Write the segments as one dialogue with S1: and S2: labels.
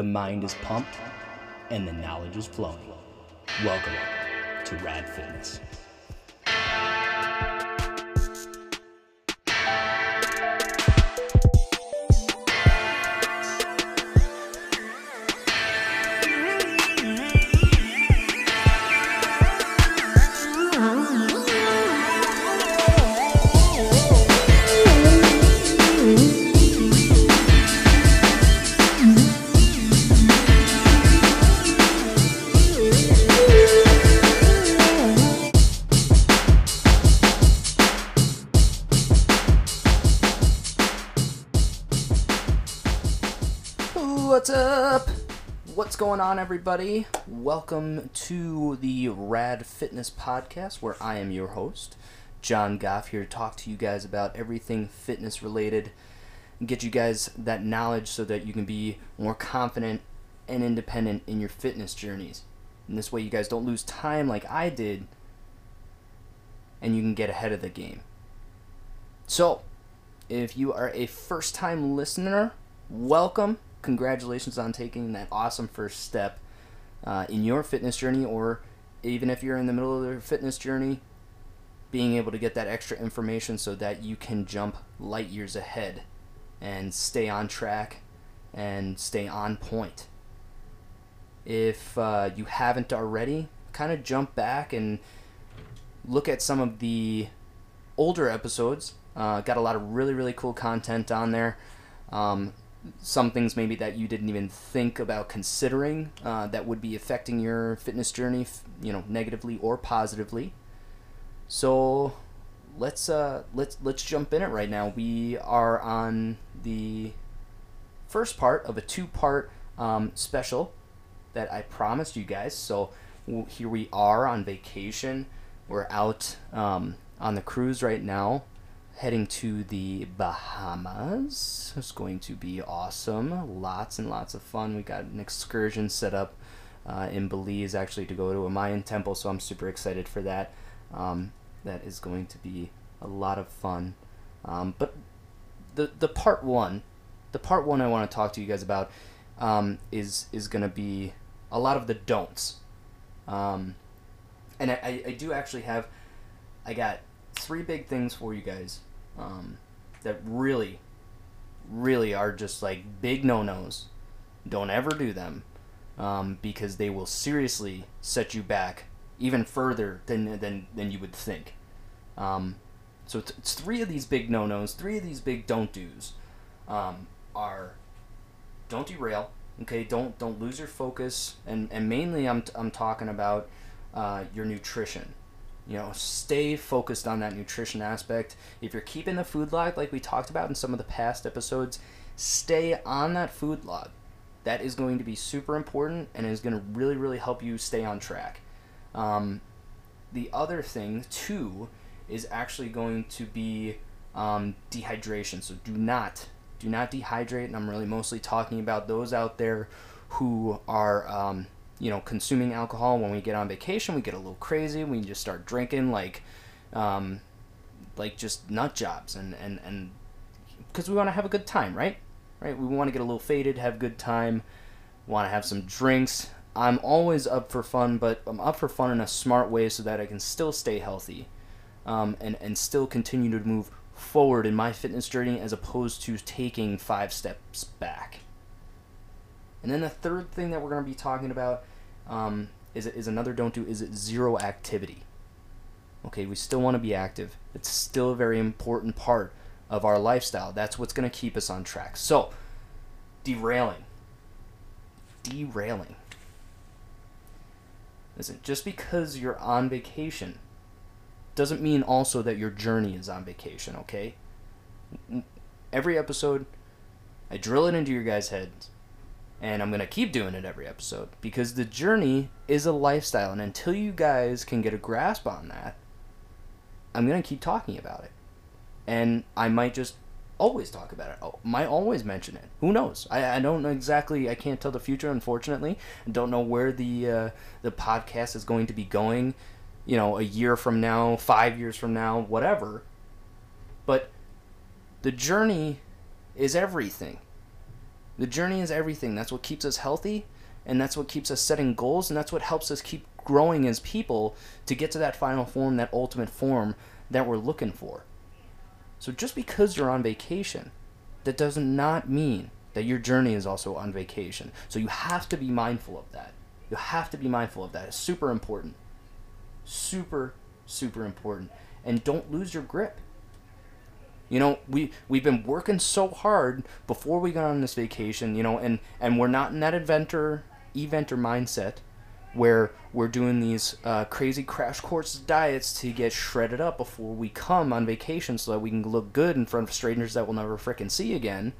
S1: the mind is pumped, and the knowledge is flowing. Welcome to Rad Fitness. Going on, everybody? Welcome to the Rad Fitness Podcast, where I am your host, John Goff, here to talk to you guys about everything fitness related and get you guys that knowledge so that you can be more confident and independent in your fitness journeys. And this way, you guys don't lose time like I did, and you can get ahead of the game. So, if you are a first time listener, welcome congratulations on taking that awesome first step uh, in your fitness journey, or even if you're in the middle of your fitness journey, being able to get that extra information so that you can jump light years ahead and stay on track and stay on point. If uh, you haven't already, kind of jump back and look at some of the older episodes. Uh, got a lot of really, really cool content on there. Um, some things maybe that you didn't even think about considering uh, that would be affecting your fitness journey, you know, negatively or positively. So let's uh, let's let's jump in it right now. We are on the first part of a two-part um, special that I promised you guys. So here we are on vacation. We're out um, on the cruise right now heading to the Bahamas. It's going to be awesome. Lots and lots of fun. We got an excursion set up uh, in Belize actually to go to a Mayan temple, so I'm super excited for that. Um, that is going to be a lot of fun. Um, but the the part one, the part one I want to talk to you guys about um, is is going to be a lot of the don'ts. Um, and I, I do actually have, I got three big things for you guys um, that really, really are just like big no nos. Don't ever do them um, because they will seriously set you back even further than than, than you would think. Um, so it's, it's, three of these big no nos, three of these big don't dos um, are don't derail. Okay, don't don't lose your focus, and and mainly I'm I'm talking about uh, your nutrition you know stay focused on that nutrition aspect. If you're keeping the food log like we talked about in some of the past episodes stay on that food log. That is going to be super important and is going to really really help you stay on track. Um, the other thing too is actually going to be um, dehydration. So do not do not dehydrate. And i'm really mostly talking about those out there who are um, you know, consuming alcohol when we get on vacation, we get a little crazy. We just start drinking like, um, like just nut jobs, and and and because we want to have a good time, right? Right. We want to get a little faded, have good time, want to have some drinks. I'm always up for fun, but I'm up for fun in a smart way so that I can still stay healthy, um, and and still continue to move forward in my fitness journey as opposed to taking five steps back. And then the third thing that we're going to be talking about um, is, is another don't do is it zero activity. Okay, we still want to be active. It's still a very important part of our lifestyle. That's what's going to keep us on track. So, derailing. Derailing. Listen, just because you're on vacation doesn't mean also that your journey is on vacation, okay? Every episode, I drill it into your guys' heads and I'm going to keep doing it every episode because the journey is a lifestyle. And until you guys can get a grasp on that, I'm going to keep talking about it. And I might just always talk about it. I oh, might always mention it. Who knows? I, I don't know exactly. I can't tell the future, unfortunately. I don't know where the uh, the podcast is going to be going. You know, a year from now, five years from now, whatever. But the journey is everything The journey is everything. That's what keeps us healthy, and that's what keeps us setting goals, and that's what helps us keep growing as people to get to that final form, that ultimate form that we're looking for. So just because you're on vacation, that does not mean that your journey is also on vacation. So you have to be mindful of that. You have to be mindful of that. It's super important. Super, super important. And don't lose your grip. You know, we we've been working so hard before we got on this vacation, you know, and and we're not in that inventor eventer mindset where we're doing these uh, crazy crash course diets to get shredded up before we come on vacation so that we can look good in front of strangers that we'll never fricking see again.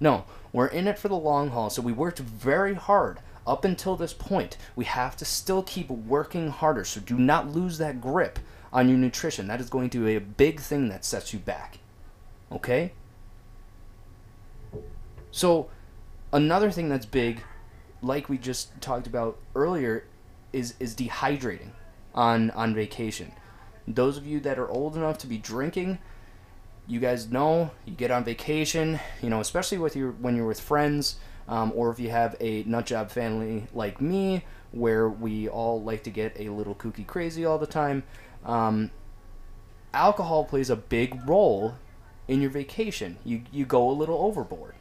S1: No, we're in it for the long haul, so we worked very hard up until this point. We have to still keep working harder, so do not lose that grip on your nutrition. That is going to be a big thing that sets you back. Okay? So, another thing that's big, like we just talked about earlier, is is dehydrating on on vacation. Those of you that are old enough to be drinking, you guys know you get on vacation, you know, especially with your when you're with friends, um, or if you have a nut job family like me, where we all like to get a little kooky crazy all the time. Um, alcohol plays a big role in your vacation. You you go a little overboard,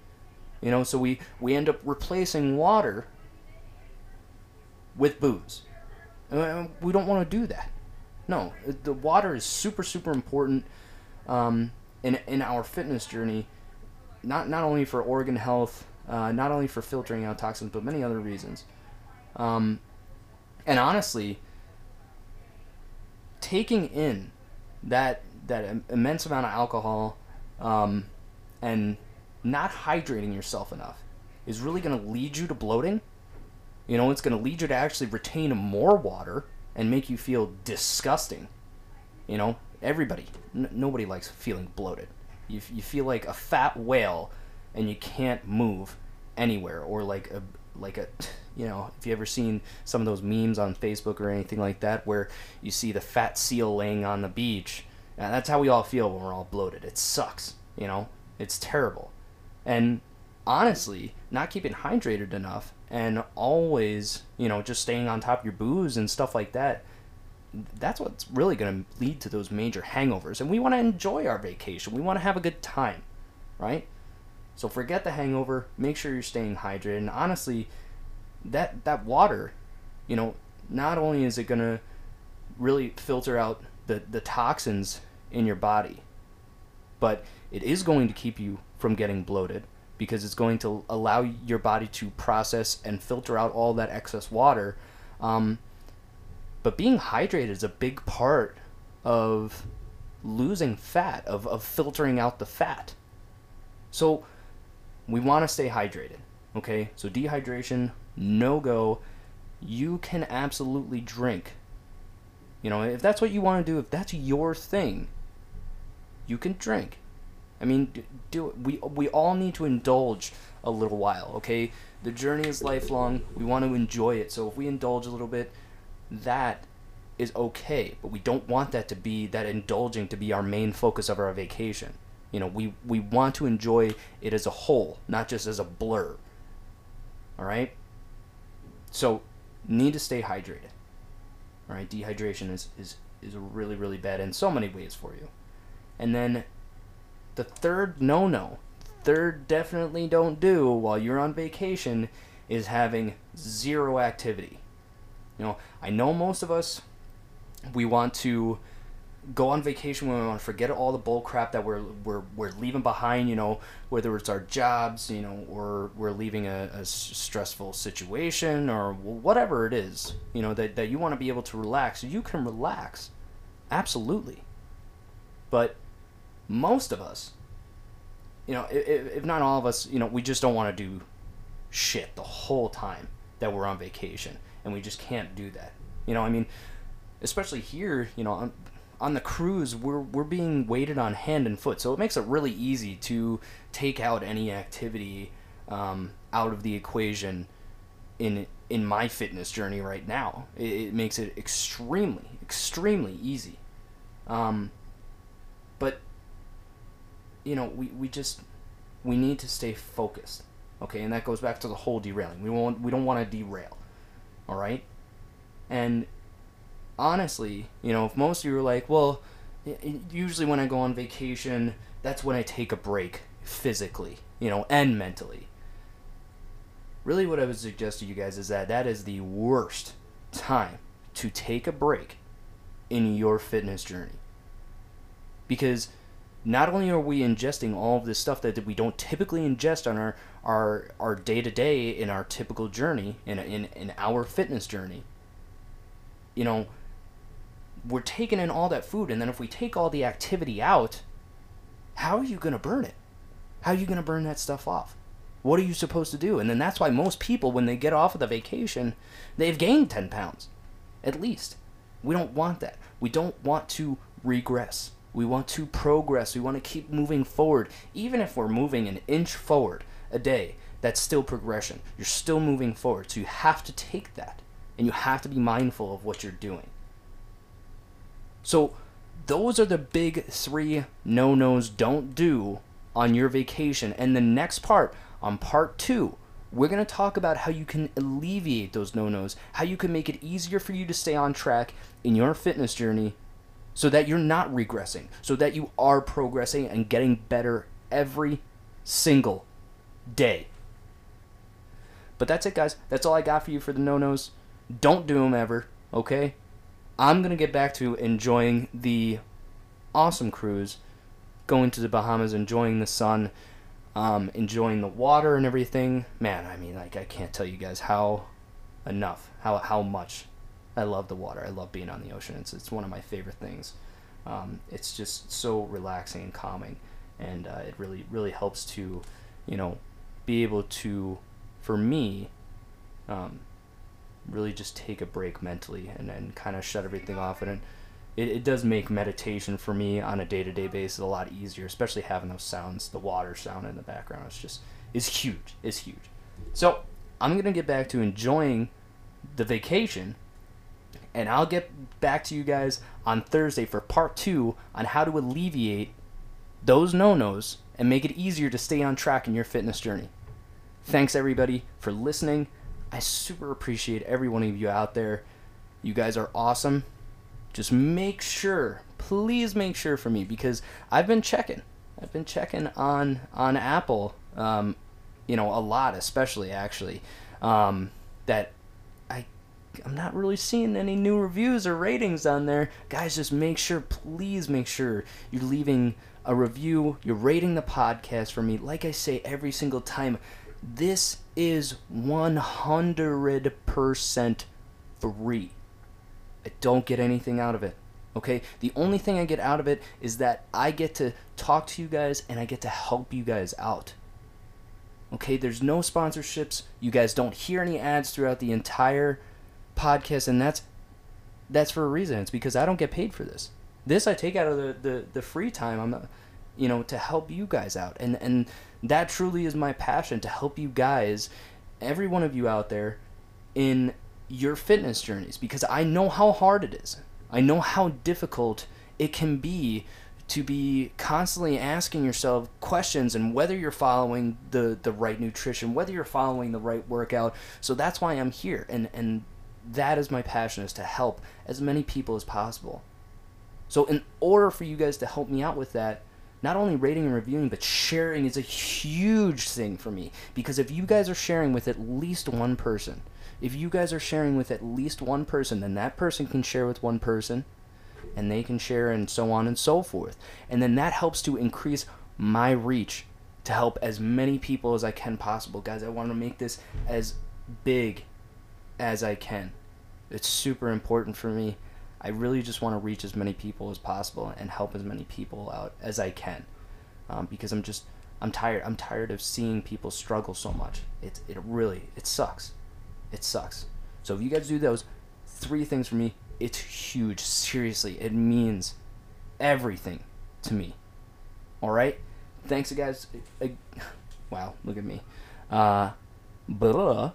S1: you know. So we we end up replacing water with booze. Uh, we don't want to do that. No, the water is super super important um, in in our fitness journey. Not not only for organ health, uh, not only for filtering out toxins, but many other reasons. Um, and honestly, taking in that that immense amount of alcohol um, and not hydrating yourself enough is really going to lead you to bloating. You know, it's going to lead you to actually retain more water and make you feel disgusting. You know, everybody, n- nobody likes feeling bloated. You, you feel like a fat whale and you can't move anywhere or like a like a you know if you ever seen some of those memes on facebook or anything like that where you see the fat seal laying on the beach and that's how we all feel when we're all bloated. It sucks you know? It's terrible. And honestly not keeping hydrated enough and always you know just staying on top of your booze and stuff like that that's what's really going to lead to those major hangovers. And we want to enjoy our vacation. We want to have a good time right? So forget the hangover. Make sure you're staying hydrated. And honestly, that that water, you know, not only is it gonna really filter out the, the toxins in your body, but it is going to keep you from getting bloated because it's going to allow your body to process and filter out all that excess water. Um, but being hydrated is a big part of losing fat, of, of filtering out the fat. So we want to stay hydrated. Okay, so dehydration, no go. You can absolutely drink. You know, if that's what you want to do, if that's your thing, you can drink. I mean, do we we all need to indulge a little while, okay? The journey is lifelong. We want to enjoy it. So if we indulge a little bit, that is okay, but we don't want that to be that indulging to be our main focus of our vacation. You know, we, we want to enjoy it as a whole, not just as a blur. All right? So, need to stay hydrated. Right? Dehydration is, is, is really, really bad in so many ways for you. And then the third no no, third definitely don't do while you're on vacation is having zero activity. You know, I know most of us, we want to go on vacation when we want to forget all the bull crap that we're we're we're leaving behind. You know, whether it's our jobs, you know, or we're leaving a, a stressful situation or whatever it is. You know that that you want to be able to relax. You can relax, absolutely. But most of us, you know, if, if not all of us, you know, we just don't want to do shit the whole time that we're on vacation, and we just can't do that. You know, I mean, especially here, you know, on the cruise we're we're being waited on hand and foot, so it makes it really easy to take out any activity um, out of the equation in in my fitness journey right now. It, it makes it extremely extremely easy. Um, but you know we, we just we need to stay focused Okay, and that goes back to the whole derailing. We won't we don't want to derail. All right? And honestly, you know, if most of you are like, well, usually when I go on vacation, that's when I take a break physically, you know, and mentally. Really, what I would suggest to you guys is that that is the worst time to take a break in your fitness journey. Because not only are we ingesting all of this stuff that we don't typically ingest on our our our day to day in our typical journey in, in in our fitness journey. You know, we're taking in all that food, and then if we take all the activity out, how are you going to burn it? How are you going to burn that stuff off? What are you supposed to do? And then that's why most people, when they get off of the vacation, they've gained 10 pounds, at least. We don't want that. We don't want to regress. We want to progress. We want to keep moving forward. Even if we're moving an inch forward a day, that's still progression. You're still moving forward. So you have to take that and you have to be mindful of what you're doing. So, those are the big three no nos don't do on your vacation. And the next part, on part two, we're going to talk about how you can alleviate those no nos, how you can make it easier for you to stay on track in your fitness journey so that you're not regressing, so that you are progressing and getting better every single day. But that's it, guys. That's all I got for you for the no nos. Don't do them ever, okay? I'm going to get back to enjoying the awesome cruise, going to the Bahamas, enjoying the sun, um, enjoying the water and everything. Man, I mean, like, I can't tell you guys how enough, how, how much I love the water. I love being on the ocean. It's, it's one of my favorite things. Um, it's just so relaxing and calming, and uh, it really, really helps to, you know, be able to, for me, um, really just take a break mentally and then kind of shut everything off. And it, it does make meditation for me on a day to day basis a lot easier, especially having those sounds, the water sound in the background. It's just, is huge. It's huge. So I'm to get back to enjoying the vacation. And I'll get back to you guys on Thursday for part two on how to alleviate those no nos and make it easier to stay on track in your fitness journey. Thanks, everybody, for listening. I super appreciate every one of you out there. You guys are awesome. Just make sure, please make sure for me because I've been checking. I've been checking on on Apple, um, you know, a lot, especially actually, um, that I I'm not really seeing any new reviews or ratings on there. Guys, just make sure, please make sure you're leaving a review. You're rating the podcast for me. Like I say every single time, this is 100% free. I don't get anything out of it. Okay? The only thing I get out of it is that I get to talk to you guys and I get to help you guys out. Okay? There's no sponsorships. You guys don't hear any ads throughout the entire podcast and that's that's for a reason. It's because I don't get paid for this. This I take out of the, the, the free time. I'm you know, to help you guys out. And and that truly is my passion to help you guys, every one of you out there, in your fitness journeys because I know how hard it is. I know how difficult it can be to be constantly asking yourself questions and whether you're following the, the right nutrition, whether you're following the right workout. So that's why I'm here. And, and that is my passion is to help as many people as possible. So in order for you guys to help me out with that, not only rating and reviewing, but sharing is a huge thing for me. Because if you guys are sharing with at least one person, if you guys are sharing with at least one person, then that person can share with one person, and they can share, and so on and so forth. And then that helps to increase my reach to help as many people as I can possible. Guys, I want to make this as big as I can. It's super important for me. I really just want to reach as many people as possible and help as many people out as I can, um, because I'm just I'm tired. I'm tired of seeing people struggle so much. It it really it sucks, it sucks. So if you guys do those three things for me, it's huge. Seriously, it means everything to me. All right, thanks, guys. wow, look at me. Uh, blah.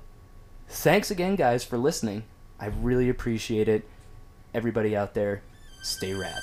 S1: Thanks again, guys, for listening. I really appreciate it everybody out there, stay rad.